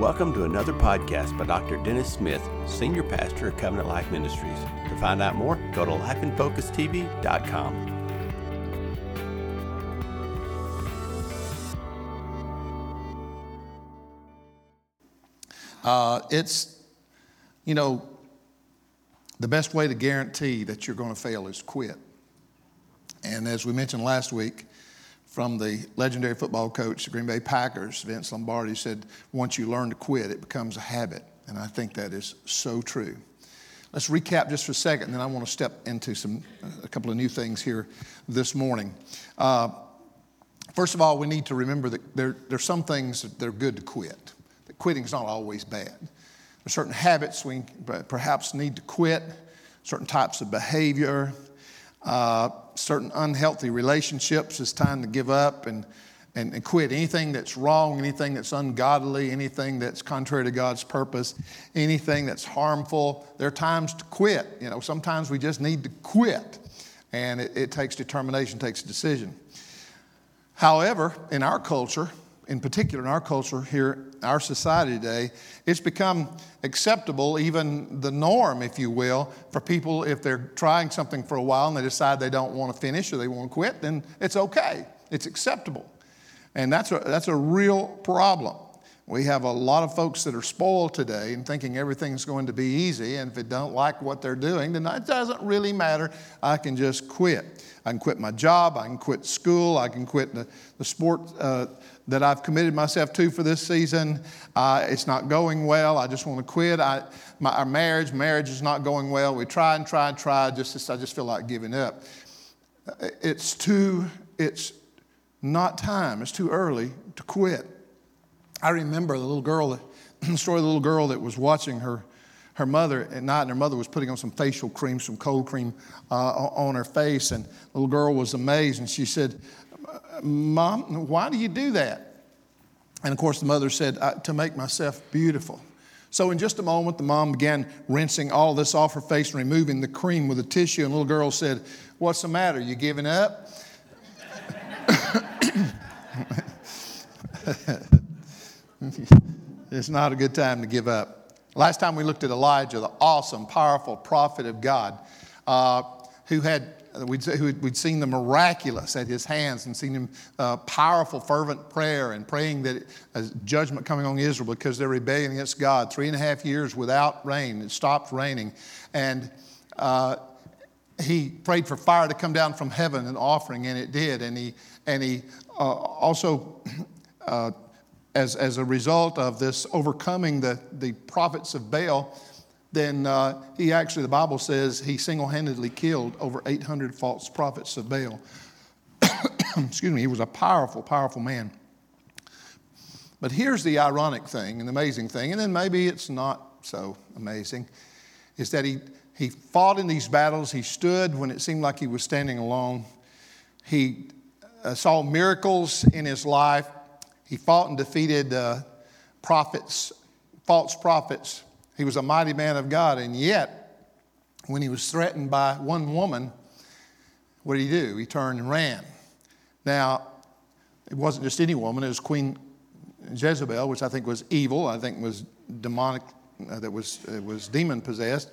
Welcome to another podcast by Dr. Dennis Smith, Senior Pastor of Covenant Life Ministries. To find out more, go to lifeinfocustv.com. Uh, it's, you know, the best way to guarantee that you're going to fail is quit. And as we mentioned last week, from the legendary football coach, the Green Bay Packers, Vince Lombardi, said, once you learn to quit, it becomes a habit. And I think that is so true. Let's recap just for a second, and then I want to step into some, a couple of new things here this morning. Uh, first of all, we need to remember that there, there are some things that are good to quit. That quitting is not always bad. There's certain habits we perhaps need to quit, certain types of behavior, uh, certain unhealthy relationships. It's time to give up and, and, and, quit. Anything that's wrong, anything that's ungodly, anything that's contrary to God's purpose, anything that's harmful, there are times to quit. You know, sometimes we just need to quit. And it, it takes determination, takes decision. However, in our culture, in particular in our culture here, our society today, it's become acceptable, even the norm, if you will, for people if they're trying something for a while and they decide they don't want to finish or they want to quit, then it's okay. It's acceptable. And that's a, that's a real problem. We have a lot of folks that are spoiled today and thinking everything's going to be easy, and if they don't like what they're doing, then it doesn't really matter. I can just quit. I can quit my job, I can quit school, I can quit the, the sport uh, that I've committed myself to for this season. Uh, it's not going well. I just want to quit. I, my, our marriage, marriage is not going well. We try and try and try. Just, I just feel like giving up. It's too, it's not time. It's too early to quit. I remember the little girl, the story of the little girl that was watching her, her mother at night, and her mother was putting on some facial cream, some cold cream uh, on her face, and the little girl was amazed, and she said, Mom, why do you do that? And of course, the mother said, To make myself beautiful. So, in just a moment, the mom began rinsing all this off her face and removing the cream with a tissue. And the little girl said, What's the matter? You giving up? it's not a good time to give up. Last time we looked at Elijah, the awesome, powerful prophet of God, uh, who had we'd, we'd seen the miraculous at his hands and seen him uh, powerful, fervent prayer and praying that uh, judgment coming on Israel because they're rebelling against God. Three and a half years without rain, it stopped raining. And uh, he prayed for fire to come down from heaven, an offering, and it did. And he, and he uh, also uh, as, as a result of this overcoming the, the prophets of Baal, then uh, he actually, the Bible says, he single handedly killed over 800 false prophets of Baal. Excuse me, he was a powerful, powerful man. But here's the ironic thing, an amazing thing, and then maybe it's not so amazing, is that he, he fought in these battles. He stood when it seemed like he was standing alone. He uh, saw miracles in his life. He fought and defeated uh, prophets, false prophets. He was a mighty man of God, and yet, when he was threatened by one woman, what did he do? He turned and ran. Now, it wasn't just any woman, it was Queen Jezebel, which I think was evil, I think was demonic, uh, that was, uh, was demon possessed.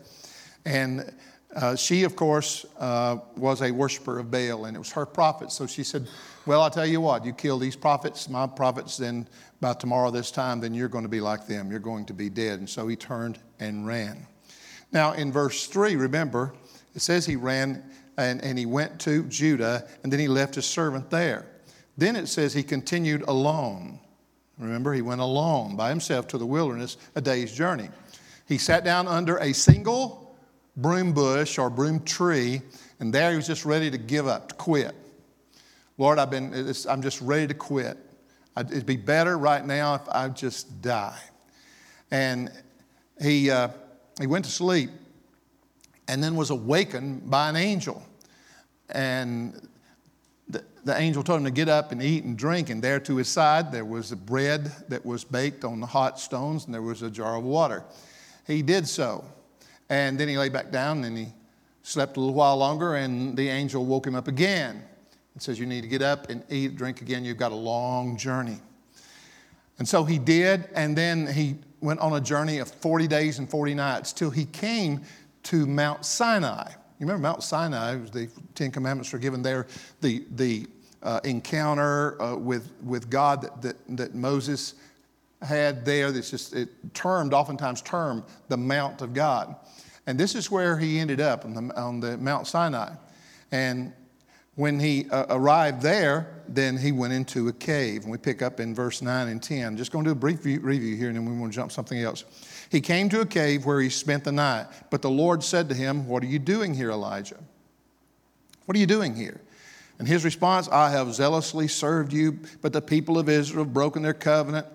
And uh, she, of course, uh, was a worshiper of Baal, and it was her prophet. So she said, Well, I'll tell you what, you kill these prophets, my prophets, then by tomorrow this time, then you're going to be like them. You're going to be dead. And so he turned and ran. Now, in verse 3, remember, it says he ran and, and he went to Judah, and then he left his servant there. Then it says he continued alone. Remember, he went alone by himself to the wilderness, a day's journey. He sat down under a single broom bush or broom tree, and there he was just ready to give up, to quit. Lord, I've been, I'm just ready to quit. It'd be better right now if I just die. And he, uh, he went to sleep and then was awakened by an angel. And the, the angel told him to get up and eat and drink, and there to his side there was a bread that was baked on the hot stones, and there was a jar of water. He did so. And then he lay back down and he slept a little while longer, and the angel woke him up again and says, You need to get up and eat, drink again. You've got a long journey. And so he did, and then he went on a journey of 40 days and 40 nights till he came to Mount Sinai. You remember Mount Sinai, the Ten Commandments were given there, the, the uh, encounter uh, with, with God that, that, that, Moses had there that's just it termed, oftentimes termed, the Mount of God. And this is where he ended up on the, on the Mount Sinai. And when he uh, arrived there, then he went into a cave. And we pick up in verse 9 and 10. Just going to do a brief review here, and then we want to jump something else. He came to a cave where he spent the night. But the Lord said to him, What are you doing here, Elijah? What are you doing here? And his response, I have zealously served you, but the people of Israel have broken their covenant.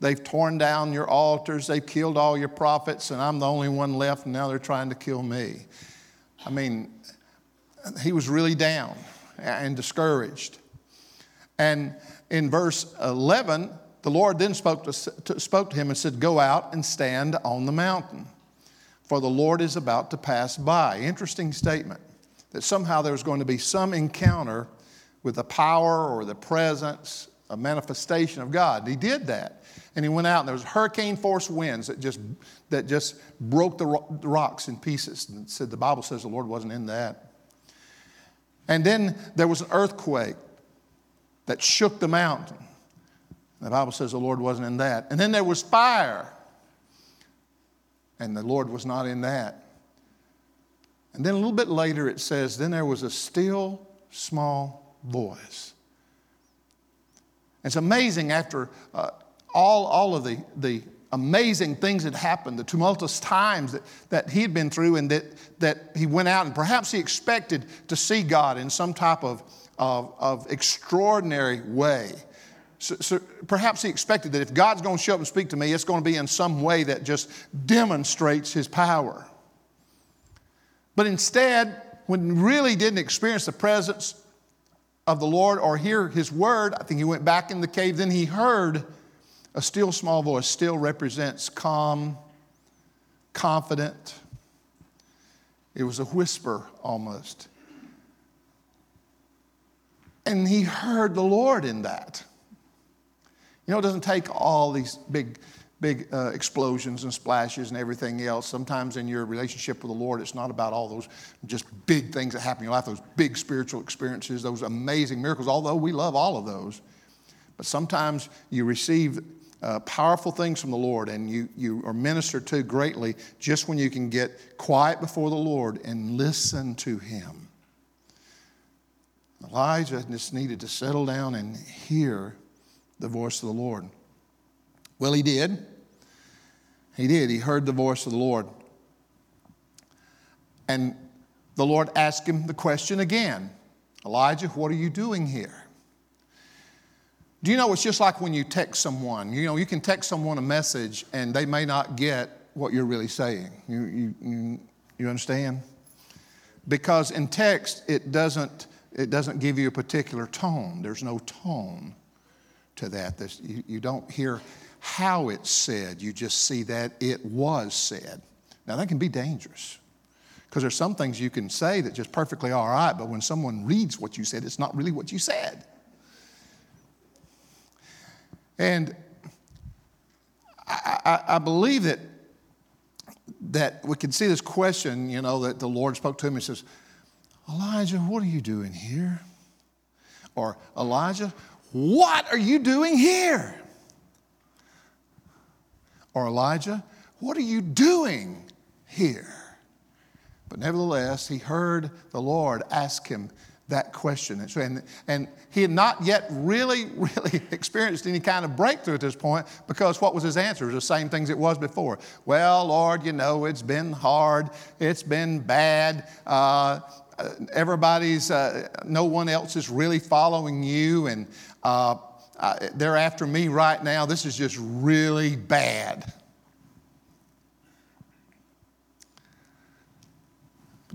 They've torn down your altars, they've killed all your prophets, and I'm the only one left, and now they're trying to kill me. I mean, he was really down and discouraged. And in verse 11, the Lord then spoke to, spoke to him and said, Go out and stand on the mountain, for the Lord is about to pass by. Interesting statement that somehow there was going to be some encounter with the power or the presence, a manifestation of God. He did that. And he went out, and there was hurricane force winds that just, that just broke the rocks in pieces. And said the Bible says the Lord wasn't in that. And then there was an earthquake that shook the mountain. The Bible says the Lord wasn't in that. And then there was fire, and the Lord was not in that. And then a little bit later it says, then there was a still small voice. It's amazing after uh, all, all of the, the amazing things that happened, the tumultuous times that, that he had been through, and that, that he went out and perhaps he expected to see God in some type of, of, of extraordinary way. So, so perhaps he expected that if God's going to show up and speak to me, it's going to be in some way that just demonstrates his power. But instead, when he really didn't experience the presence of the Lord or hear his word, I think he went back in the cave, then he heard a still small voice still represents calm, confident. It was a whisper almost. And he heard the Lord in that. You know, it doesn't take all these big, big uh, explosions and splashes and everything else. Sometimes in your relationship with the Lord, it's not about all those just big things that happen in your life, those big spiritual experiences, those amazing miracles, although we love all of those. But sometimes you receive uh, powerful things from the Lord and you, you are ministered to greatly just when you can get quiet before the Lord and listen to Him. Elijah just needed to settle down and hear the voice of the Lord. Well, he did. He did. He heard the voice of the Lord. And the Lord asked him the question again Elijah, what are you doing here? Do you know it's just like when you text someone? You know, you can text someone a message and they may not get what you're really saying. You, you, you, understand? Because in text, it doesn't, it doesn't give you a particular tone. There's no tone to that. This, you, you don't hear how it's said, you just see that it was said. Now, that can be dangerous because there's some things you can say that just perfectly all right, but when someone reads what you said, it's not really what you said. And I, I, I believe that, that we can see this question, you know, that the Lord spoke to him. and says, Elijah, what are you doing here? Or, Elijah, what are you doing here? Or, Elijah, what are you doing here? But nevertheless, he heard the Lord ask him that question. And, and he had not yet really, really experienced any kind of breakthrough at this point because what was his answer? It was the same things it was before. Well, Lord, you know, it's been hard, it's been bad. Uh, everybody's, uh, no one else is really following you, and uh they're after me right now. This is just really bad.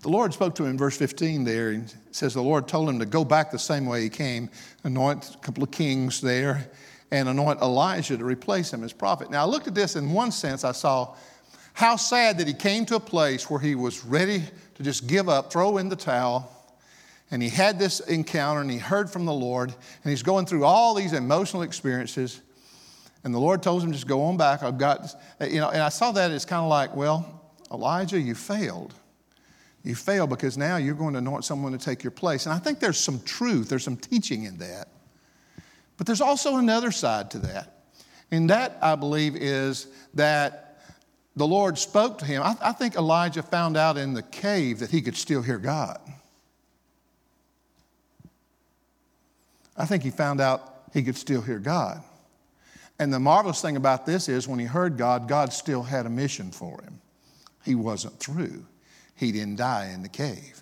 The Lord spoke to him in verse 15 there. He says the Lord told him to go back the same way he came, anoint a couple of kings there, and anoint Elisha to replace him as prophet. Now, I looked at this in one sense, I saw how sad that he came to a place where he was ready to just give up, throw in the towel. And he had this encounter and he heard from the Lord, and he's going through all these emotional experiences. And the Lord told him, just go on back. I've got, you know, and I saw that as kind of like, well, Elijah, you failed. You fail because now you're going to anoint someone to take your place. And I think there's some truth, there's some teaching in that. But there's also another side to that. And that, I believe, is that the Lord spoke to him. I, I think Elijah found out in the cave that he could still hear God. I think he found out he could still hear God. And the marvelous thing about this is when he heard God, God still had a mission for him. He wasn't through. He didn't die in the cave.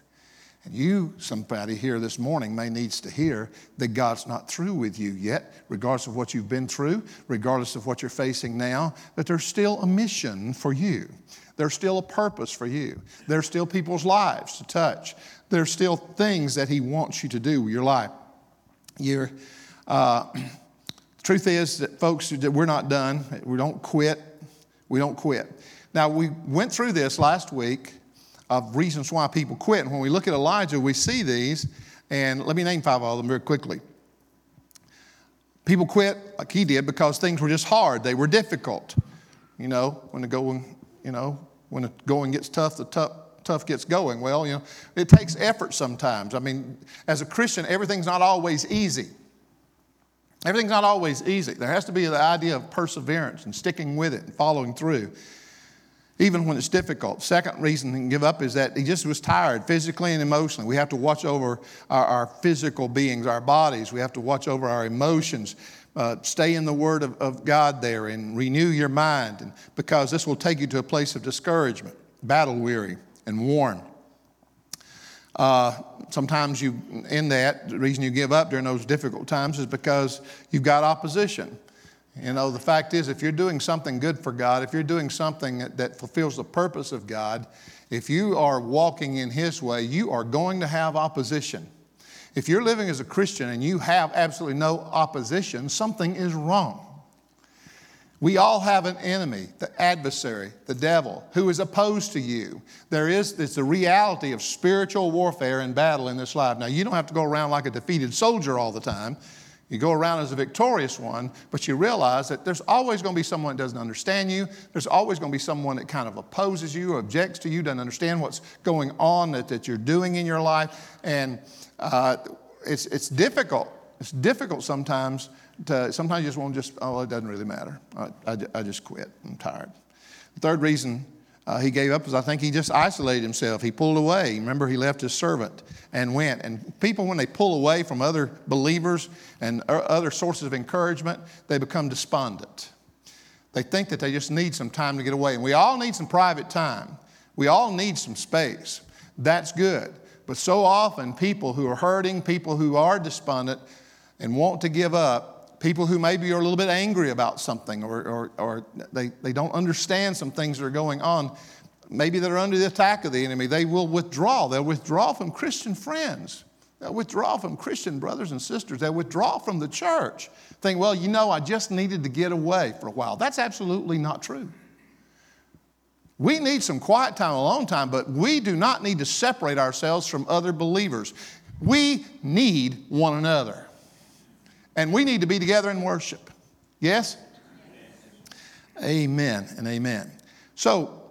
And you, somebody here this morning, may needs to hear that God's not through with you yet, regardless of what you've been through, regardless of what you're facing now, that there's still a mission for you. There's still a purpose for you. There's still people's lives to touch. There's still things that He wants you to do with your life. You're, uh, truth is that folks, that we're not done. We don't quit. We don't quit. Now, we went through this last week of reasons why people quit. And when we look at Elijah, we see these. And let me name five of them very quickly. People quit like he did because things were just hard. They were difficult. You know, when the going, you know, when the going gets tough, the tough, tough gets going. Well, you know, it takes effort sometimes. I mean, as a Christian, everything's not always easy. Everything's not always easy. There has to be the idea of perseverance and sticking with it and following through, even when it's difficult. Second reason he can give up is that he just was tired physically and emotionally. We have to watch over our, our physical beings, our bodies. We have to watch over our emotions. Uh, stay in the Word of, of God there and renew your mind, and, because this will take you to a place of discouragement, battle weary and worn. Uh, sometimes you, in that, the reason you give up during those difficult times is because you've got opposition. You know, the fact is, if you're doing something good for God, if you're doing something that, fulfills the purpose of God, if you are walking in His way, you are going to have opposition. If you're living as a Christian and you have absolutely no opposition, something is wrong. We all have an enemy, the adversary, the devil, who is opposed to you. There is it's the reality of spiritual warfare and battle in this life. Now, you don't have to go around like a defeated soldier all the time. You go around as a victorious one, but you realize that there's always going to be someone that doesn't understand you. There's always going to be someone that kind of opposes you, objects to you, doesn't understand what's going on that, that you're doing in your life. And uh, it's, it's difficult. It's difficult sometimes to, sometimes you just want to just, oh, it doesn't really matter. I, I, I just quit. I'm tired. The third reason uh, he gave up is I think he just isolated himself. He pulled away. Remember, he left his servant and went. And people, when they pull away from other believers and other sources of encouragement, they become despondent. They think that they just need some time to get away. And we all need some private time, we all need some space. That's good. But so often, people who are hurting, people who are despondent and want to give up, people who maybe are a little bit angry about something or, or, or they, they don't understand some things that are going on, maybe that are under the attack of the enemy, they will withdraw. They'll withdraw from Christian friends. They'll withdraw from Christian brothers and sisters. They'll withdraw from the church. Think, well, you know, I just needed to get away for a while. That's absolutely not true. We need some quiet time, alone time, but we do not need to separate ourselves from other believers. We need one another. And we need to be together in worship. Yes? Amen and amen. So,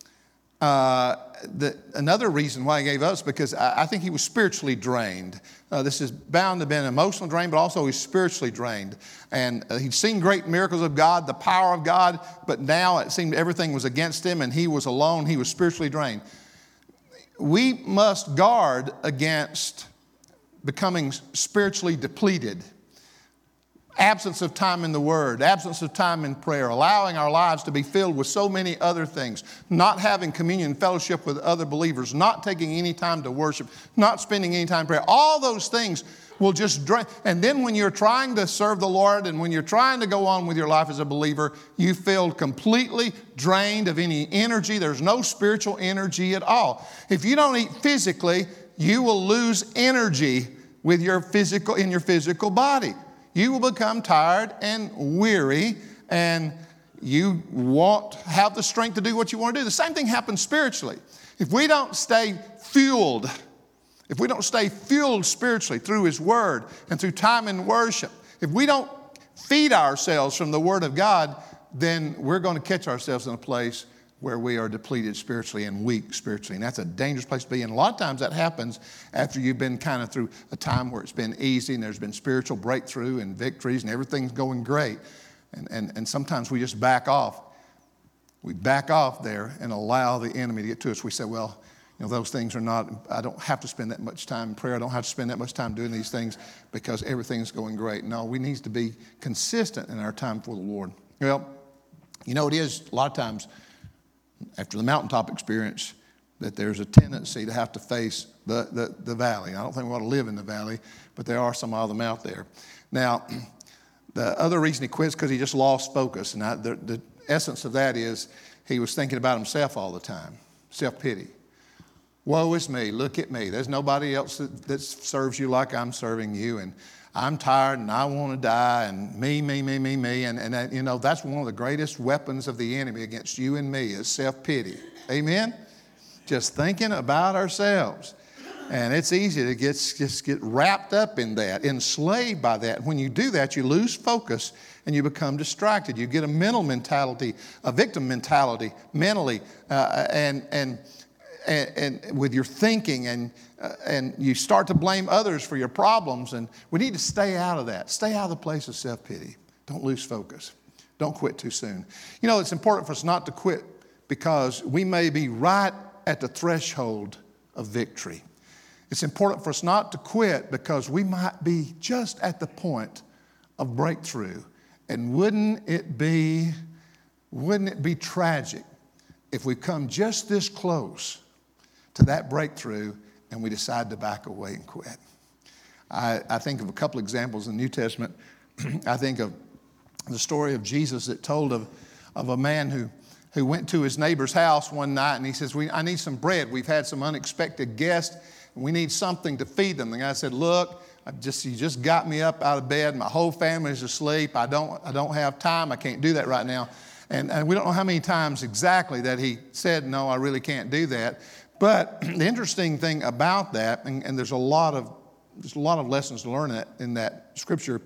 uh, the, another reason why he gave up is because I, I think he was spiritually drained. Uh, this is bound to have been emotional drain, but also he's spiritually drained. And uh, he'd seen great miracles of God, the power of God, but now it seemed everything was against him and he was alone. He was spiritually drained. We must guard against becoming spiritually depleted absence of time in the Word, absence of time in prayer, allowing our lives to be filled with so many other things, not having communion, fellowship with other believers, not taking any time to worship, not spending any time in prayer. All those things will just drain. And then when you're trying to serve the Lord and when you're trying to go on with your life as a believer, you feel completely drained of any energy. There's no spiritual energy at all. If you don't eat physically, you will lose energy with your physical in your physical body you will become tired and weary and you won't have the strength to do what you want to do. The same thing happens spiritually. If we don't stay fueled, if we don't stay fueled spiritually through His Word and through time in worship, if we don't feed ourselves from the Word of God, then we're going to catch ourselves in a place where we are depleted spiritually and weak spiritually. And that's a dangerous place to be. And a lot of times that happens after you've been kind of through a time where it's been easy and there's been spiritual breakthrough and victories and everything's going great. And, and, and sometimes we just back off. We back off there and allow the enemy to get to us. We say, well, you know, those things are not, I don't have to spend that much time in prayer. I don't have to spend that much time doing these things because everything's going great. No, we need to be consistent in our time for the Lord. Well, you know, it is a lot of times after the mountaintop experience that there's a tendency to have to face the, the, the valley. I don't think we want to live in the valley, but there are some of them out there. Now, the other reason he quits because he just lost focus. And I, the, the essence of that is he was thinking about himself all the time, self pity. Woe is me, look at me. There's nobody else that, that serves you like I'm serving you. And I'm tired and I want to die and me, me, me, me, me. And, and that, you know, that's one of the greatest weapons of the enemy against you and me is self pity. Amen? Just thinking about ourselves. And it's easy to get, just get wrapped up in that, enslaved by that. When you do that, you lose focus and you become distracted. You get a mental mentality, a victim mentality, mentally, uh, and, and, and, and with your thinking and Uh, and you start to blame others for your problems. And we need to stay out of that. Stay out of the place of self pity. Don't lose focus. Don't quit too soon. You know, it's important for us not to quit because we may be right at the threshold of victory. It's important for us not to quit because we might be just at the point of breakthrough. And wouldn't it be, wouldn't it be tragic if we come just this close to that breakthrough and we decide to back away and quit. I, I think of a couple examples in the New Testament. I think of the story of Jesus that told of, of a man who, who went to his neighbor's house one night and he says, we, I need some bread. We've had some unexpected guests and we need something to feed them. The guy said, Look, I just, you just got me up out of bed. My whole family's asleep. I don't, I don't have time. I can't do that right now. And, and we don't know how many times exactly that he said, No, I really can't do that. But the interesting thing about that, and, and, there's a lot of there's a lot of lessons to learn in that, in that scripture,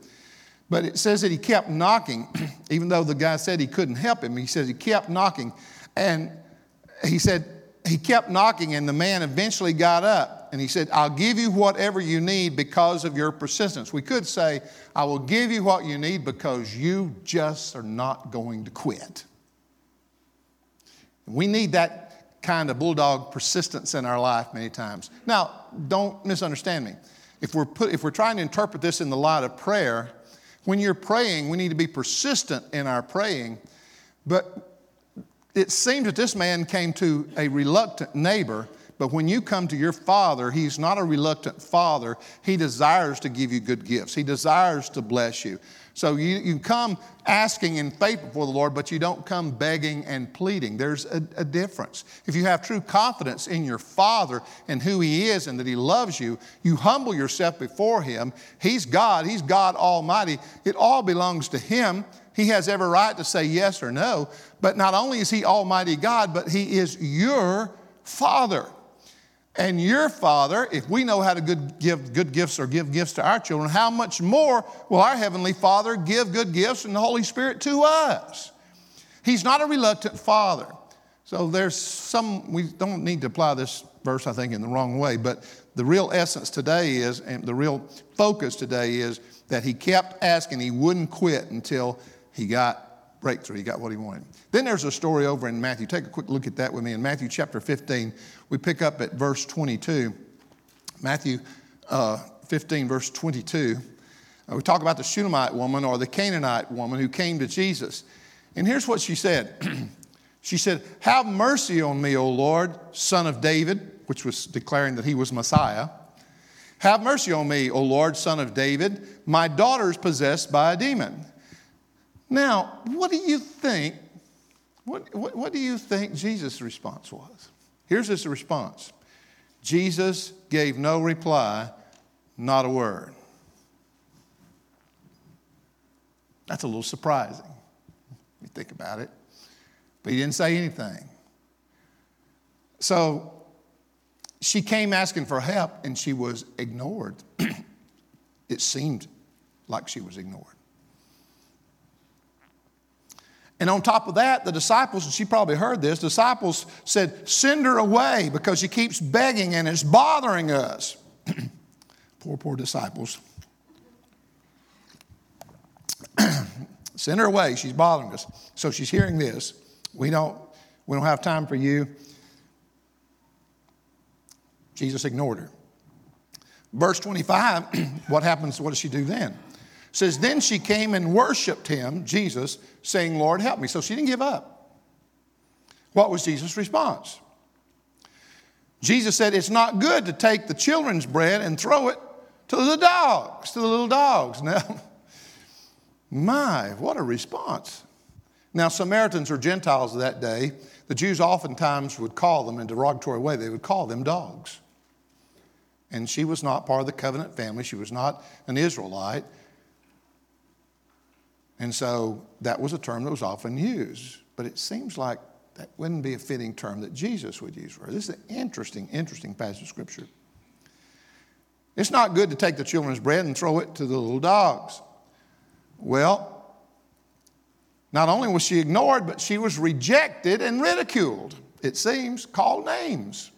but it says that he kept knocking, even though the guy said he couldn't help him. He says he kept knocking, and he said he kept knocking, and the man eventually got up and he said, I'll give you whatever you need because of your persistence. We could say, I will give you what you need because you just are not going to quit. We need that kind of bulldog persistence in our life many times. Now, don't misunderstand me. If we're, put, if we're trying to interpret this in the light of prayer, when you're praying, we need to be persistent in our praying. But it seems that this man came to a reluctant neighbor but when you come to your father, he's not a reluctant father. He desires to give you good gifts, he desires to bless you. So you, you come asking in faith before the Lord, but you don't come begging and pleading. There's a, a difference. If you have true confidence in your Father and who He is and that He loves you, you humble yourself before Him. He's God, He's God Almighty. It all belongs to Him. He has every right to say yes or no. But not only is He Almighty God, but He is your Father. And your Father, if we know how to good, give good gifts or give gifts to our children, how much more will our Heavenly Father give good gifts and the Holy Spirit to us? He's not a reluctant Father. So there's some, we don't need to apply this verse, I think, in the wrong way, but the real essence today is, and the real focus today is that he kept asking, he wouldn't quit until he got breakthrough, he got what he wanted. Then there's a story over in Matthew. Take a quick look at that with me. In Matthew chapter 15, we pick up at verse 22. Matthew uh, 15, verse 22. Uh, we talk about the Shunammite woman or the Canaanite woman who came to Jesus. And here's what she said She said, Have mercy on me, O Lord, son of David, which was declaring that he was Messiah. Have mercy on me, O Lord, son of David. My daughter is possessed by a demon. Now, what do you think what, what, what do you think Jesus' response was? Here's his response Jesus gave no reply, not a word. That's a little surprising. You think about it. But he didn't say anything. So she came asking for help and she was ignored. it seemed like she was ignored. And on top of that, the disciples, and she probably heard this, disciples said, Send her away because she keeps begging and it's bothering us. poor, poor disciples. Send her away. She's bothering us. So she's hearing this. We don't, we don't have time for you. Jesus ignored her. Verse 25, what happens? What does she do then? Says, Then she came and worshiped him, Jesus, saying, Lord, help me. So she didn't give up. What was Jesus' response? Jesus said, It's not good to take the children's bread and throw it to the dogs, to the little dogs. Now, my, what a response. Now, Samaritans or Gentiles of that day, the Jews oftentimes would call them in a derogatory way, they would call them dogs. And she was not part of the covenant family, she was not an Israelite. And so that was a term that was often used. But it seems like that wouldn't be a fitting term that Jesus would use for her. This is an interesting, interesting passage of Scripture. It's not good to take the children's bread and throw it to the little dogs. Well, not only was she ignored, but she was rejected and ridiculed. It seems, called names.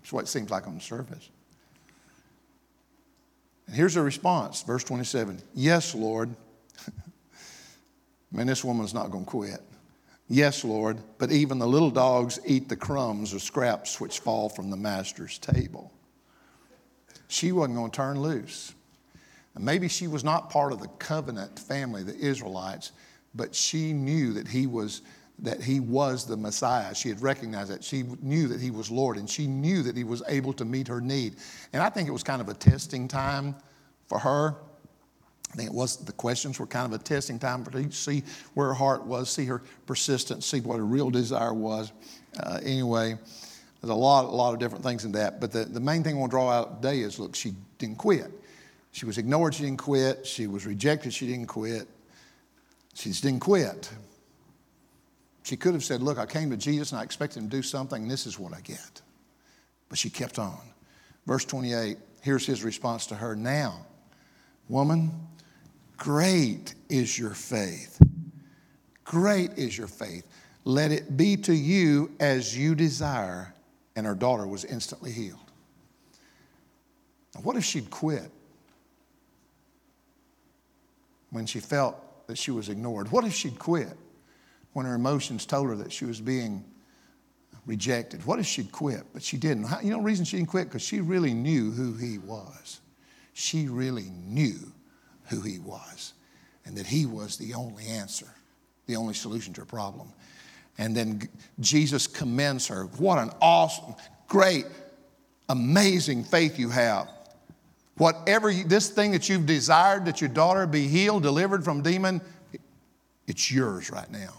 That's what it seems like on the surface. And here's her response, verse 27 Yes, Lord. Man, this woman's not going to quit. Yes, Lord, but even the little dogs eat the crumbs or scraps which fall from the master's table. She wasn't going to turn loose. And maybe she was not part of the covenant family, the Israelites, but she knew that he was that he was the Messiah. She had recognized that. She knew that he was Lord, and she knew that he was able to meet her need. And I think it was kind of a testing time for her. It was the questions were kind of a testing time for to see where her heart was, see her persistence, see what her real desire was. Uh, anyway, there's a lot, a lot of different things in that. But the, the main thing I want to draw out today is look, she didn't quit. She was ignored, she didn't quit. She was rejected, she didn't quit. She just didn't quit. She could have said, Look, I came to Jesus and I expected him to do something, and this is what I get. But she kept on. Verse 28, here's his response to her Now, woman, great is your faith. Great is your faith. Let it be to you as you desire. And her daughter was instantly healed. Now, what if she'd quit? when she felt that she was ignored? What if she'd quit when her emotions told her that she was being rejected? What if she'd quit? But she didn't. You know the reason she didn't quit? Because she really knew who he was. She really knew who he was and that he was the only answer, the only solution to her problem. And then Jesus commends her. What an awesome, great, amazing faith you have. Whatever you, this thing that you've desired that your daughter be healed, delivered from demon, it's yours right now.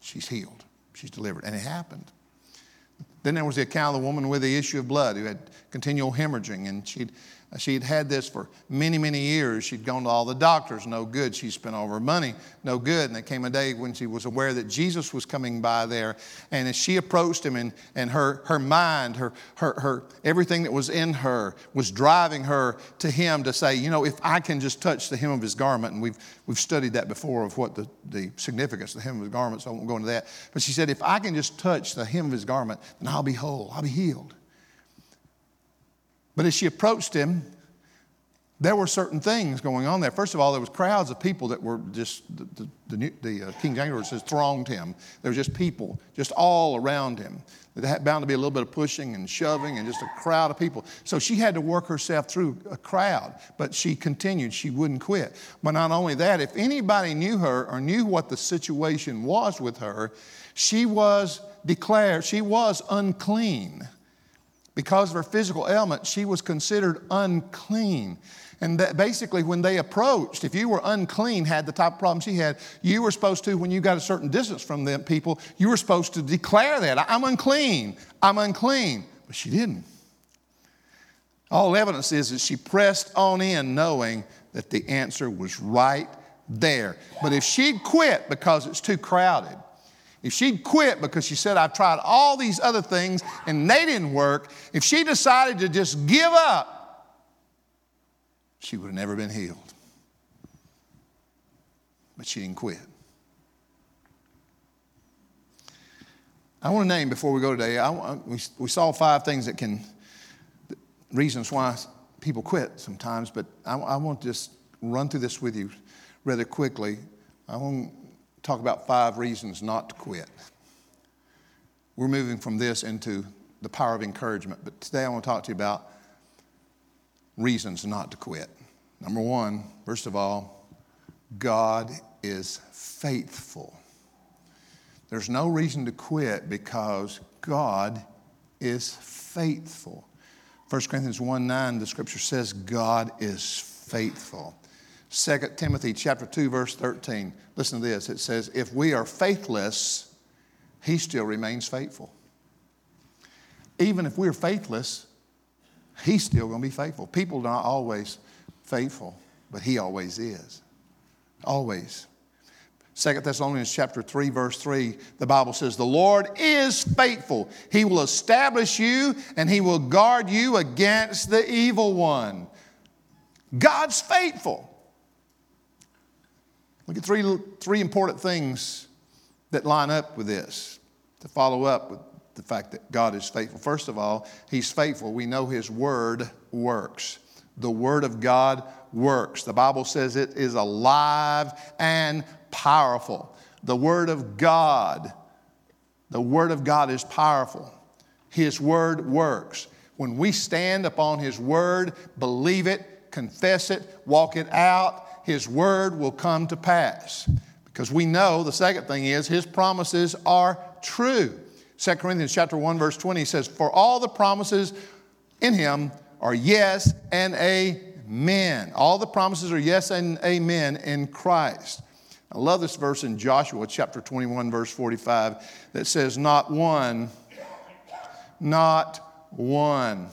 She's healed. She's delivered. And it happened. Then there was the account of the woman with the issue of blood who had continual hemorrhaging, and she'd She'd had this for many, many years. She'd gone to all the doctors, no good. She spent all her money, no good. And there came a day when she was aware that Jesus was coming by there. And as she approached him, and, and her, her mind, her, her, her, everything that was in her was driving her to him to say, you know, if I can just touch the hem of his garment, and we've, we've studied that before of what the, the significance of the hem of his garment, so I won't go into that. But she said, if I can just touch the hem of his garment, then I'll be whole, I'll be healed. But as she approached him, there were certain things going on there. First of all, there was crowds of people that were just, the, the, the, the uh, King James says thronged him. There were just people just all around him. There had bound to be a little bit of pushing and shoving and just a crowd of people. So she had to work herself through a crowd, but she continued. She wouldn't quit. But not only that, if anybody knew her or knew what the situation was with her, she was declared, she was unclean because of her physical ailment, she was considered unclean. And that basically, when they approached, if you were unclean, had the type of problem she had, you were supposed to, when you got a certain distance from them people, you were supposed to declare that I'm unclean, I'm unclean. But she didn't. All evidence is that she pressed on in knowing that the answer was right there. But if she'd quit because it's too crowded, if she'd quit because she said, I've tried all these other things and they didn't work, if she decided to just give up, she would have never been healed. But she didn't quit. I want to name before we go today. I, we, we saw five things that can, reasons why people quit sometimes, but I, I want to just run through this with you rather quickly. I want talk about five reasons not to quit. We're moving from this into the power of encouragement, but today I want to talk to you about reasons not to quit. Number one, first of all, God is faithful. There's no reason to quit because God is faithful. 1 Corinthians 1 9, the scripture says God is faithful. 2 Timothy chapter 2, verse 13. Listen to this. It says, If we are faithless, he still remains faithful. Even if we're faithless, he's still going to be faithful. People are not always faithful, but he always is. Always. 2 Thessalonians chapter 3 verse 3 the Bible says the Lord is faithful he will establish you and he will guard you against the evil one God's faithful Look at three, three important things that line up with this to follow up with the fact that God is faithful. First of all, He's faithful. We know His Word works. The Word of God works. The Bible says it is alive and powerful. The Word of God, the Word of God is powerful. His Word works. When we stand upon His Word, believe it, confess it, walk it out, His Word will come to pass. Because we know the second thing is His promises are true. 2 Corinthians chapter 1, verse 20 says, For all the promises in Him are yes and amen. All the promises are yes and amen in Christ. I love this verse in Joshua chapter 21, verse 45, that says, Not one, not one,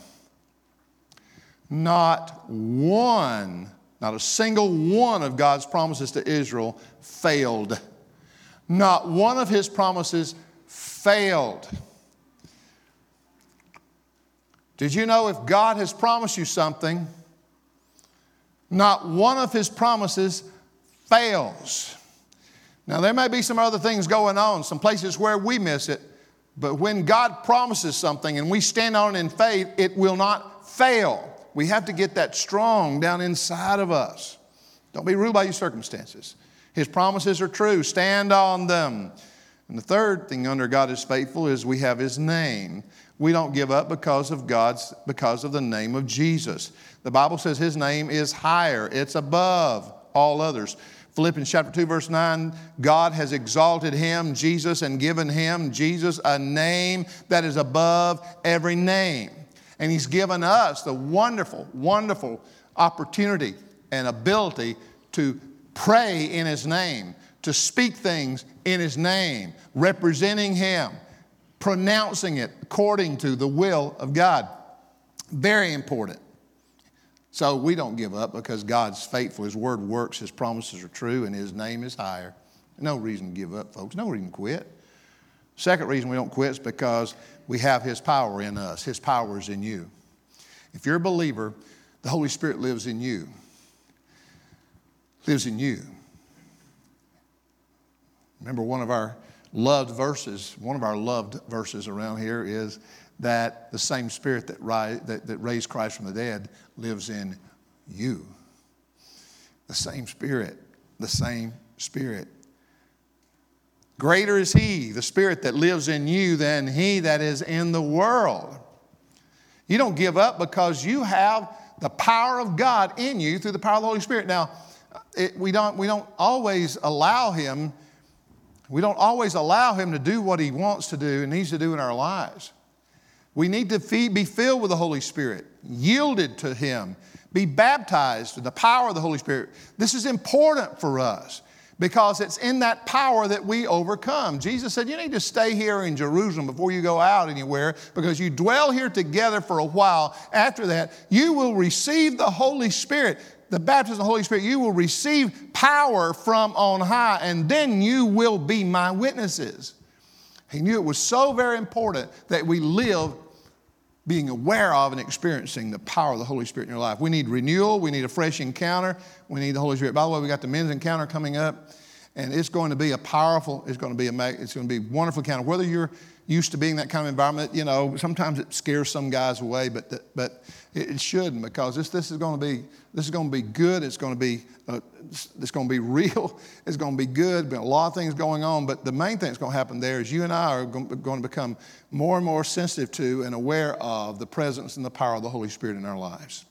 not one, not a single one of God's promises to Israel failed. Not one of his promises failed. Did you know if God has promised you something, not one of his promises fails? Now, there may be some other things going on, some places where we miss it, but when God promises something and we stand on it in faith, it will not fail. We have to get that strong down inside of us. Don't be ruled by your circumstances. His promises are true, stand on them. And the third thing under God is faithful is we have His name. We don't give up because of God's, because of the name of Jesus. The Bible says His name is higher, it's above all others. Philippians chapter 2, verse 9 God has exalted him, Jesus, and given him, Jesus, a name that is above every name. And he's given us the wonderful, wonderful opportunity and ability to pray in his name, to speak things in his name, representing him, pronouncing it according to the will of God. Very important. So we don't give up because God's faithful. His word works, His promises are true, and His name is higher. No reason to give up, folks. No reason to quit. Second reason we don't quit is because we have His power in us. His power is in you. If you're a believer, the Holy Spirit lives in you. Lives in you. Remember, one of our loved verses, one of our loved verses around here is that the same spirit that, that, that raised Christ from the dead lives in you. The same spirit, the same spirit. Greater is he, the spirit that lives in you, than he that is in the world. You don't give up because you have the power of God in you through the power of the Holy Spirit. Now, uh, it, we, don't, we don't always allow him, we don't always allow him to do what he wants to do and needs to do in our lives. We need to be filled with the Holy Spirit, yielded to Him, be baptized with the power of the Holy Spirit. This is important for us because it's in that power that we overcome. Jesus said, You need to stay here in Jerusalem before you go out anywhere because you dwell here together for a while. After that, you will receive the Holy Spirit. The baptism of the Holy Spirit, you will receive power from on high, and then you will be my witnesses. He knew it was so very important that we live being aware of and experiencing the power of the Holy Spirit in your life. We need renewal. We need a fresh encounter. We need the Holy Spirit. By the way, we got the men's encounter coming up. And it's going to be a powerful, it's going to be a, it's going to be a wonderful encounter. Whether you're used to being that kind of environment, you know, sometimes it scares some guys away, but, but it shouldn't because this, this is going to be, this is going to be good. It's going to be, uh, it's going to be real. It's going to be good. Been a lot of things going on, but the main thing that's going to happen there is you and I are going to become more and more sensitive to and aware of the presence and the power of the Holy Spirit in our lives.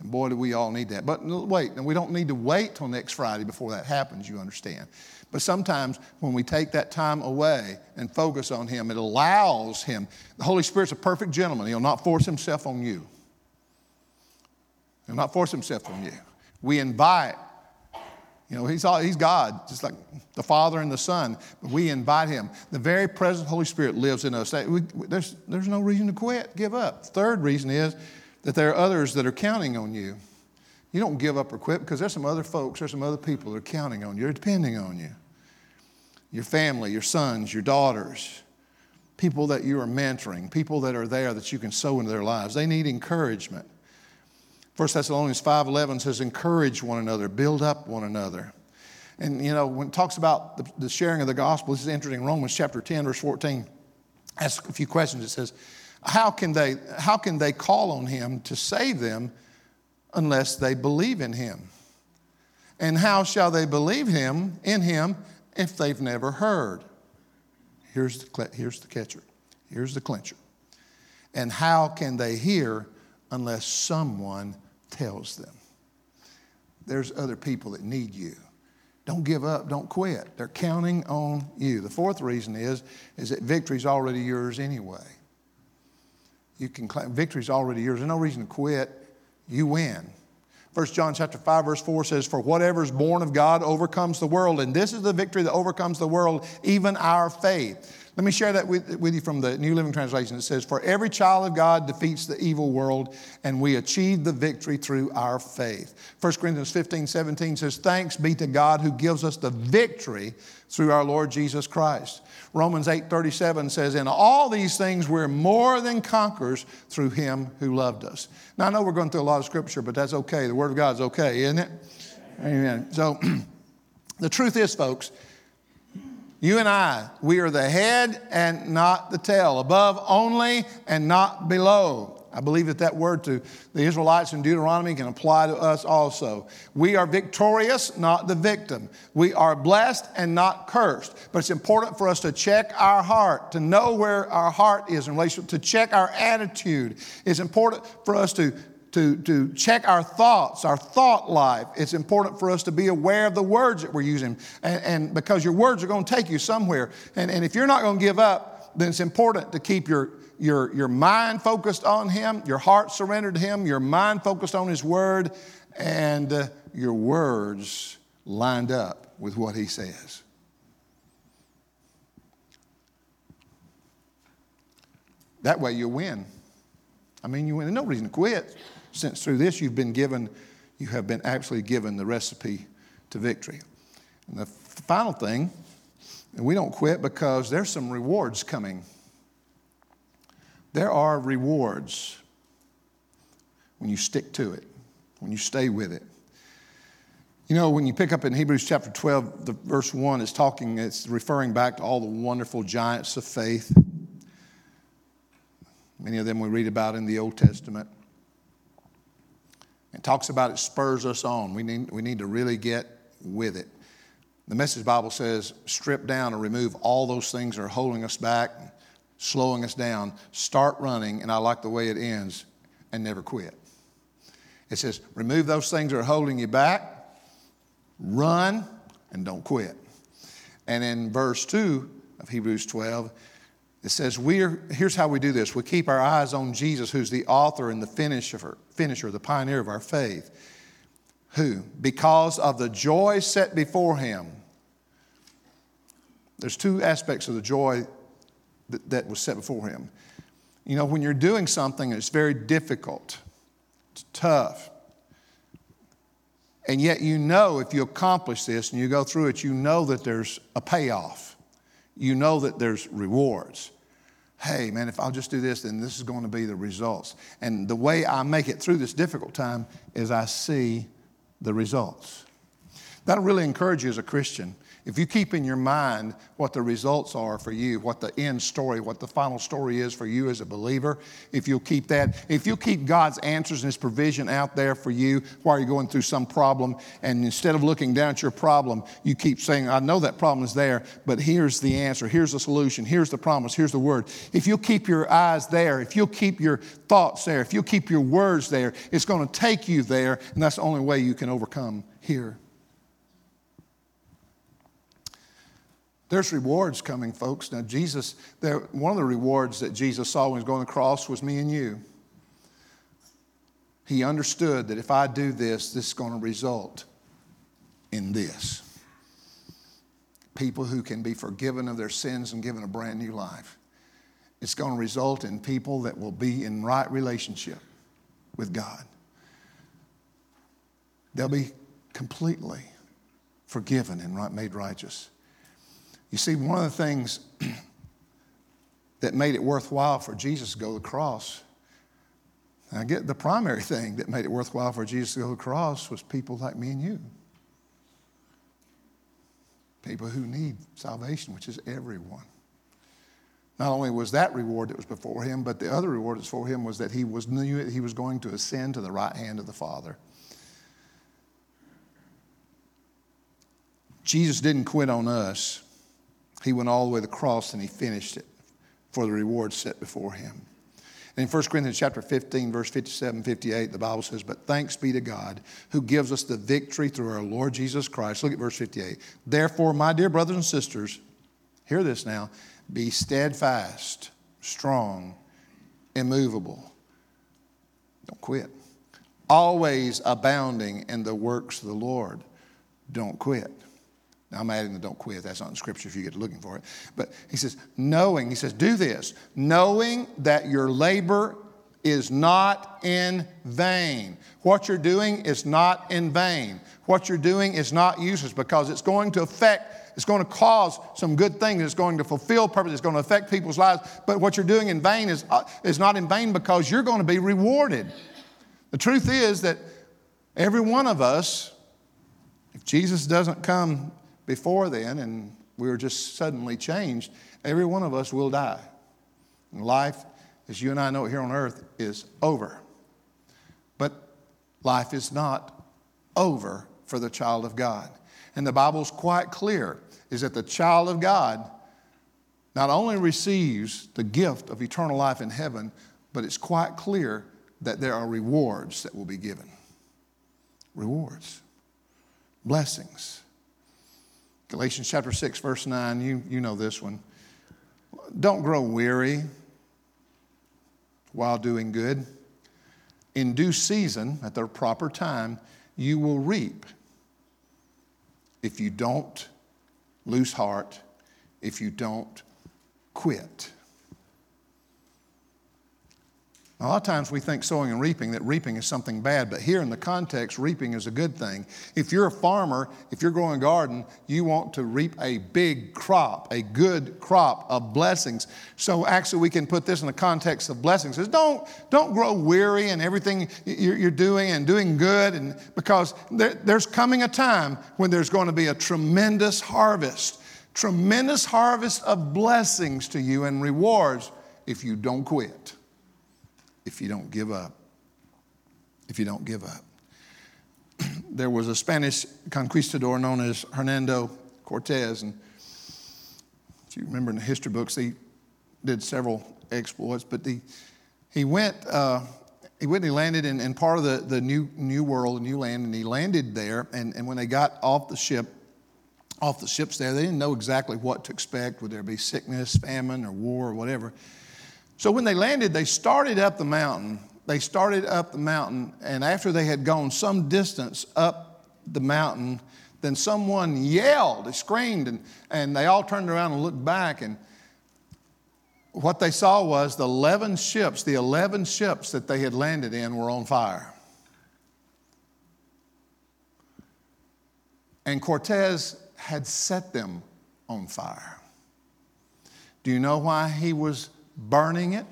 And boy, do we all need that. But wait, and we don't need to wait till next Friday before that happens, you understand. But sometimes when we take that time away and focus on Him, it allows Him. The Holy Spirit's a perfect gentleman. He'll not force Himself on you. He'll not force Himself on you. We invite, you know, He's, all, he's God, just like the Father and the Son, but we invite Him. The very present Holy Spirit lives in us. There's, there's no reason to quit, give up. Third reason is that there are others that are counting on you. You don't give up or quit because there's some other folks, there's some other people that are counting on you, they're depending on you. Your family, your sons, your daughters, people that you are mentoring, people that are there that you can sow into their lives. They need encouragement. 1 Thessalonians 5.11 says, encourage one another, build up one another. And, you know, when it talks about the, the sharing of the gospel, this is interesting. Romans chapter 10, verse 14, asks a few questions. It says, how can they, how can they call on him to save them unless they believe in him? And how shall they believe him in him if they've never heard? Here's the, here's the catcher. Here's the clincher. And how can they hear unless someone tells them? There's other people that need you. Don't give up, don't quit. They're counting on you. The fourth reason is, is that victory's already yours anyway. You can claim victory's already yours. There's no reason to quit. You win. 1 John chapter 5, verse 4 says, For whatever is born of God overcomes the world, and this is the victory that overcomes the world, even our faith. Let me share that with, with, you from the New Living Translation. It says, For every child of God defeats the evil world, and we achieve the victory through our faith. 1 Corinthians 15, 17 says, Thanks be to God who gives us the victory through our Lord Jesus Christ. Romans 8, 37 says, In all these things we're more than conquerors through him who loved us. Now, I know we're going through a lot of scripture, but that's okay. The Word of God is okay, isn't it? Amen. So, the truth is, folks, you and I, we are the head and not the tail, above only and not below. I believe that that word to the Israelites in Deuteronomy can apply to us also. We are victorious, not the victim. We are blessed and not cursed. But it's important for us to check our heart, to know where our heart is in relation, to check our attitude. It's important for us to to, to check our thoughts, our thought life. It's important for us to be aware of the words that we're using. And, and because your words are going to take you somewhere. And, and if you're not going to give up, then it's important to keep your, your, your mind focused on Him, your heart surrendered to Him, your mind focused on His Word, and uh, your words lined up with what He says. That way you win. I mean, you win. There's no reason to quit since through this you've been given, you have been actually given the recipe to victory. And the final thing, and we don't quit because there's some rewards coming. There are rewards when you stick to it, when you stay with it. You know, when you pick up in Hebrews chapter 12, the verse 1 is talking, it's referring back to all the wonderful giants of faith. Many of them we read about in the Old Testament. It talks about it spurs us on. We need, we need to really get with it. The Message Bible says, strip down and remove all those things that are holding us back, slowing us down. Start running, and I like the way it ends, and never quit. It says, remove those things that are holding you back, run, and don't quit. And in verse 2 of Hebrews 12, it says, we are, here's how we do this. We keep our eyes on Jesus, who's the author and the finisher, finisher, the pioneer of our faith. Who, because of the joy set before him, there's two aspects of the joy that, that was set before him. You know, when you're doing something it's very difficult, it's tough, and yet you know if you accomplish this and you go through it, you know that there's a payoff you know that there's rewards. Hey, man, if I'll just do this, then this is going to be the results. And the way I make it through this difficult time is I see the results. That'll really encourage you as a Christian if you keep in your mind what the results are for you, what the end story, what the final story is for you as a believer, if you'll keep that, if you'll keep God's answers and His provision out there for you while you're going through some problem, and instead of looking down at your problem, you keep saying, I know that problem is there, but here's the answer, here's the solution, here's the promise, here's the word. If you'll keep your eyes there, if you'll keep your thoughts there, if you'll keep your words there, it's going to take you there, and that's the only way you can overcome here. There's rewards coming, folks. Now, Jesus, there, one of the rewards that Jesus saw when he was going to the cross was me and you. He understood that if I do this, this is going to result in this. People who can be forgiven of their sins and given a brand new life. It's going to result in people that will be in right relationship with God. They'll be completely forgiven and made righteous. You see, one of the things that made it worthwhile for Jesus to go to the cross, I get the primary thing that made it worthwhile for Jesus to go to the cross was people like me and you. People who need salvation, which is everyone. Not only was that reward that was before him, but the other reward that's for him was that he was knew that he was going to ascend to the right hand of the Father. Jesus didn't quit on us. He went all the way to the cross and he finished it for the reward set before him. And in 1 Corinthians chapter 15, verse 57, 58, the Bible says, But thanks be to God who gives us the victory through our Lord Jesus Christ. Look at verse 58. Therefore, my dear brothers and sisters, hear this now be steadfast, strong, immovable. Don't quit. Always abounding in the works of the Lord. Don't quit. Now, I'm adding the don't quit. That's not in Scripture if you get looking for it. But he says, knowing, he says, do this, knowing that your labor is not in vain. What you're doing is not in vain. What you're doing is not useless because it's going to affect, it's going to cause some good things. It's going to fulfill purpose. It's going to affect people's lives. But what you're doing in vain is, uh, is not in vain because you're going to be rewarded. The truth is that every one of us, if Jesus doesn't come before then and we were just suddenly changed, every one of us will die. And life, as you and I know it here on earth, is over. But life is not over for the child of God. And the Bible's quite clear is that the child of God not only receives the gift of eternal life in heaven, but it's quite clear that there are rewards that will be given. Rewards, blessings. Galatians chapter 6, verse 9, you, you know this one. Don't grow weary while doing good. In due season, at the proper time, you will reap if you don't lose heart, if you don't quit. A lot of times we think sowing and reaping that reaping is something bad, but here in the context, reaping is a good thing. If you're a farmer, if you're growing a garden, you want to reap a big crop, a good crop of blessings. So actually, we can put this in the context of blessings. Is don't don't grow weary in everything you're, doing and doing good, and because there, there's coming a time when there's going to be a tremendous harvest, tremendous harvest of blessings to you and rewards if you don't quit if you don't give up. If you don't give up. there was a Spanish conquistador known as Hernando Cortez, and if you remember in the history books, he did several exploits, but he, he went. Uh, he went and he landed in, in part of the, the new, new world, new land, and he landed there. And, and when they got off the ship, off the ships there, they didn't know exactly what to expect. Would there be sickness, famine, or war, or whatever? So when they landed, they started up the mountain. They started up the mountain, and after they had gone some distance up the mountain, then someone yelled, they screamed, and, and they all turned around and looked back. And what they saw was the 11 ships, the 11 ships that they had landed in were on fire. And Cortez had set them on fire. Do you know why he was burning it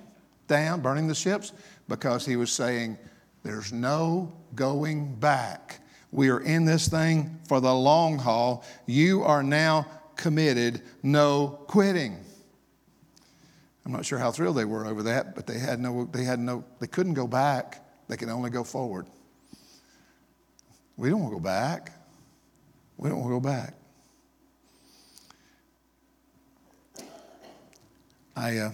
down, burning the ships, because he was saying, There's no going back. We are in this thing for the long haul. You are now committed, no quitting. I'm not sure how thrilled they were over that, but they had no, they had no, they couldn't go back. They could only go forward. We don't want to go back. We don't want to go back. I uh,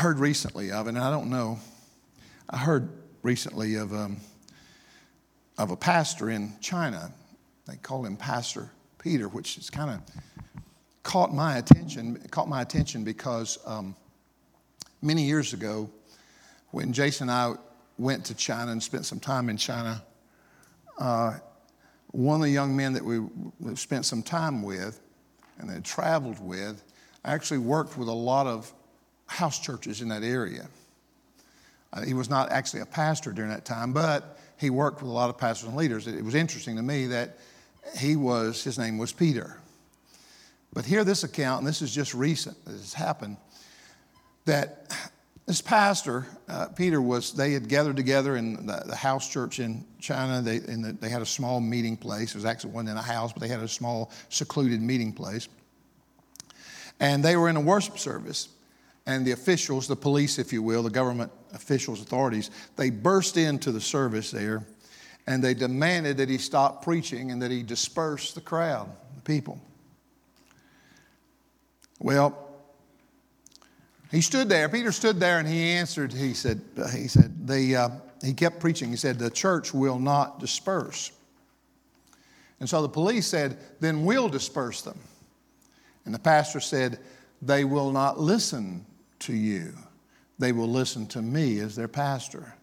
heard recently of, and I don't know, I heard recently of, um, of a pastor in China. They call him Pastor Peter, which has kind of caught my attention. Caught my attention because um, many years ago, when Jason and I went to China and spent some time in China, uh, one of the young men that we spent some time with and had traveled with actually worked with a lot of house churches in that area. Uh, he was not actually a pastor during that time, but he worked with a lot of pastors and leaders. It, was interesting to me that he was, his name was Peter. But here, this account, and this is just recent, this has happened, that this pastor, uh, Peter, was, they had gathered together in the, the house church in China. They, in the, they had a small meeting place. It was actually one in a house, but they had a small secluded meeting place. And they were in a worship service. And the officials, the police, if you will, the government officials, authorities, they burst into the service there and they demanded that he stop preaching and that he disperse the crowd, the people. Well, he stood there. Peter stood there and he answered. He said, he said, they, uh, he kept preaching. He said, the church will not disperse. And so the police said, then we'll disperse them. And the pastor said, They will not listen to you. They will listen to me as their pastor.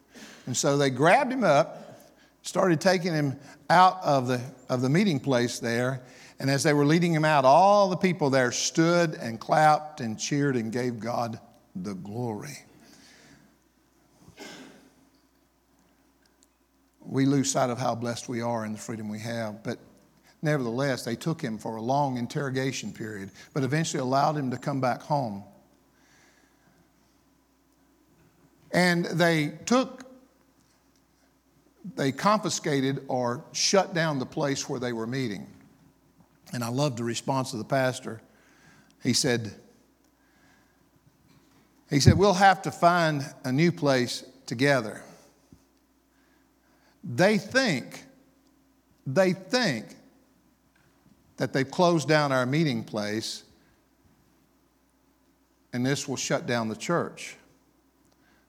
And so they grabbed him up, started taking him out of the, of the meeting place there. And as they were leading him out, all the people there stood and clapped and cheered and gave God the glory. We lose sight of how blessed we are and the freedom we have. But Nevertheless, they took him for a long interrogation period, but eventually allowed him to come back home. And they took, they confiscated or shut down the place where they were meeting. And I love the response of the pastor. He said, he said, We'll have to find a new place together. They think, they think that they've closed down our meeting place and this will shut down the church.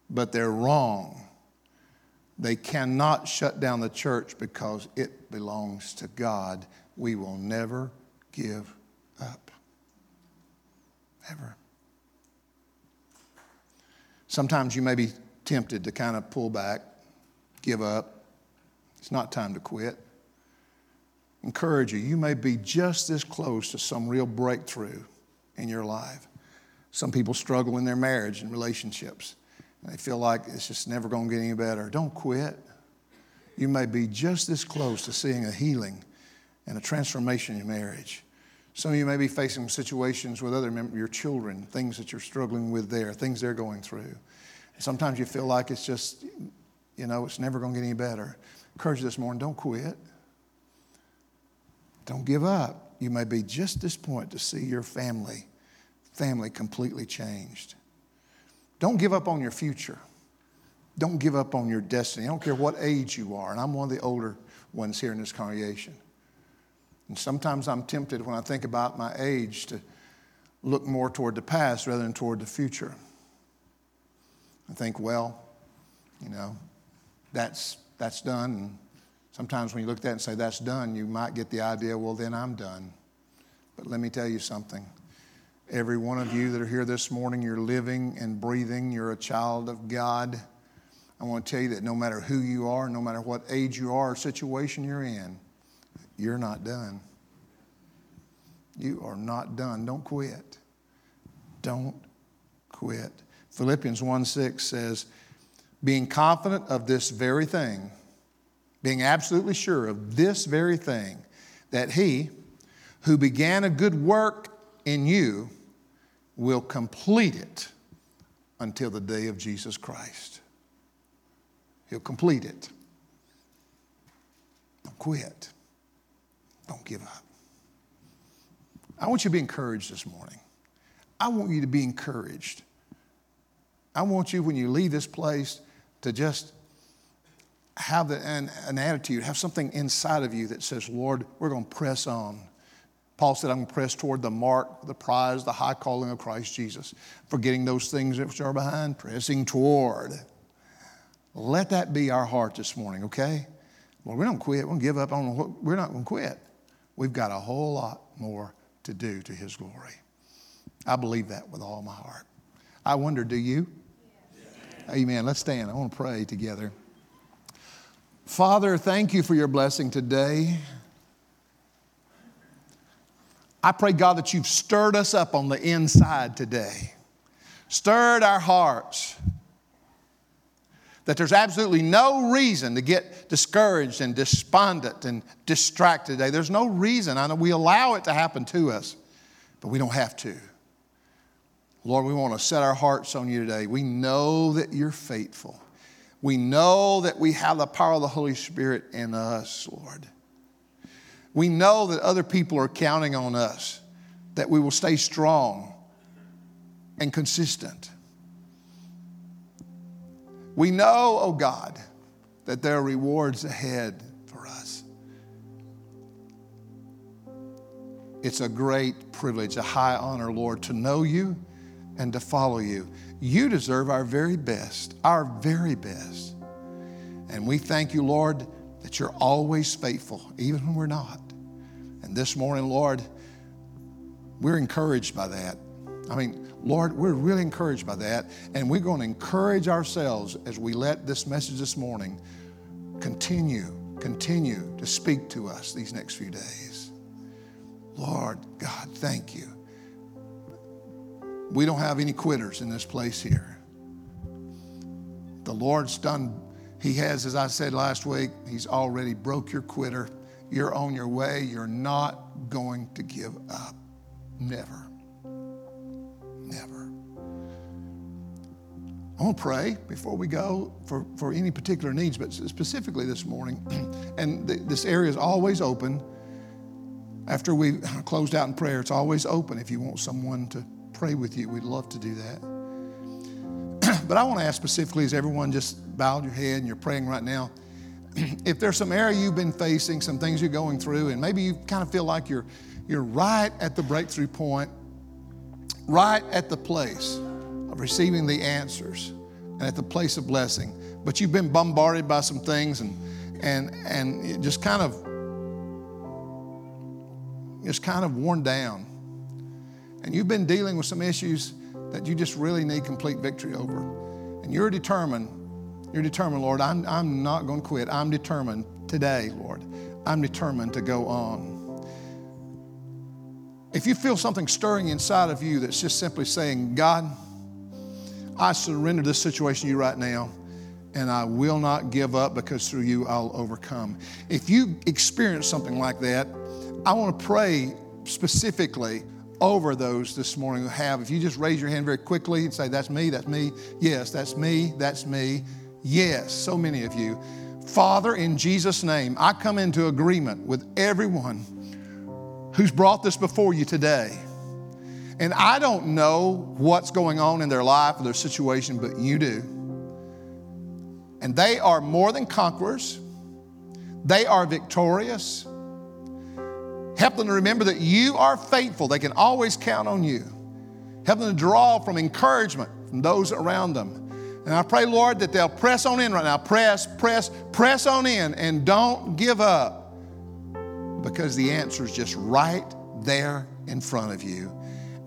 But they're wrong. They cannot shut down the church because it belongs to God. We will never give up. Ever. Sometimes you may be tempted to kind of pull back, give up. It's not time to quit encourage you. You may be just this close to some real breakthrough in your life. Some people struggle in their marriage and relationships. They feel like it's just never going to get any better. Don't quit. You may be just this close to seeing a healing and a transformation in your marriage. Some of you may be facing situations with other members, your children, things that you're struggling with there, things they're going through. Sometimes you feel like it's just, you know, it's never going to get any better. Encourage you this morning, don't quit. Don't give up. You may be just this point to see your family, family completely changed. Don't give up on your future. Don't give up on your destiny. I don't care what age you are, and I'm one of the older ones here in this congregation. And sometimes I'm tempted when I think about my age to look more toward the past rather than toward the future. I think, well, you know, that's, that's done, and Sometimes when you look at that and say, that's done, you might get the idea, well, then I'm done. But let me tell you something. Every one of you that are here this morning, you're living and breathing, you're a child of God. I want to tell you that no matter who you are, no matter what age you are or situation you're in, you're not done. You are not done. Don't quit. Don't quit. Philippians 1 6 says, being confident of this very thing, being absolutely sure of this very thing, that he who began a good work in you will complete it until the day of Jesus Christ. He'll complete it. Don't quit. Don't give up. I want you to be encouraged this morning. I want you to be encouraged. I want you, when you leave this place, to just have an, an attitude, have something inside of you that says, Lord, we're going to press on. Paul said, I'm going to press toward the mark, the prize, the high calling of Christ Jesus, forgetting those things which are behind, pressing toward. Let that be our heart this morning, okay? Well, we don't quit. We don't give up on what, we're not going to quit. We've got a whole lot more to do to his glory. I believe that with all my heart. I wonder, do you? Amen. Let's stand. I want to pray together. Father, thank you for your blessing today. I pray, God, that you've stirred us up on the inside today, stirred our hearts, that there's absolutely no reason to get discouraged and despondent and distracted today. There's no reason. I know we allow it to happen to us, but we don't have to. Lord, we want to set our hearts on you today. We know that you're faithful. We know that we have the power of the Holy Spirit in us, Lord. We know that other people are counting on us, that we will stay strong and consistent. We know, oh God, that there are rewards ahead for us. It's a great privilege, a high honor, Lord, to know you and to follow you. You deserve our very best, our very best. And we thank you, Lord, that you're always faithful, even when we're not. And this morning, Lord, we're encouraged by that. I mean, Lord, we're really encouraged by that. And we're going to encourage ourselves as we let this message this morning continue, continue to speak to us these next few days. Lord God, thank you. We don't have any quitters in this place here. The Lord's done, He has, as I said last week, He's already broke your quitter. You're on your way. You're not going to give up. Never. Never. I want to pray before we go for, for any particular needs, but specifically this morning. and th- this area is always open. After we closed out in prayer, it's always open if you want someone to pray with you. We'd love to do that. but I want to ask specifically as everyone just bowed your head and you're praying right now? If there's some area you've been facing, some things you're going through, and maybe you kind of feel like you're, you're right at the breakthrough point, right at the place of receiving the answers and at the place of blessing, but you've been bombarded by some things and, and, and just kind of just kind of worn down. And you've been dealing with some issues that you just really need complete victory over, and you're determined, you're determined, Lord, I'm, I'm not going to quit. I'm determined today, Lord. I'm determined to go on. If you feel something stirring inside of you that's just simply saying, God, I surrender this situation to you right now, and I will not give up because through you I'll overcome. If you experience something like that, I want to pray specifically over those this morning who have. If you just raise your hand very quickly and say, That's me, that's me, yes, that's me, that's me, yes, so many of you. Father, in Jesus' name, I come into agreement with everyone who's brought this before you today. And I don't know what's going on in their life or their situation, but you do. And they are more than conquerors, they are victorious. Help them to remember that you are faithful. They can always count on you. Help them to draw from encouragement from those around them. And I pray, Lord, that they'll press on in right now. Press, press, press on in and don't give up because the answer is just right there in front of you.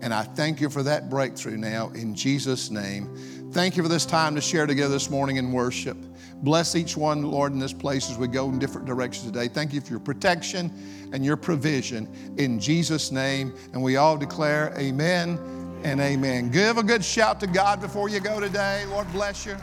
And I thank you for that breakthrough now in Jesus' name. Thank you for this time to share together this morning in worship. Bless each one, Lord, in this place as we go in different directions today. Thank you for your protection and your provision in Jesus' name. And we all declare amen and amen. Give a good shout to God before you go today. Lord bless you.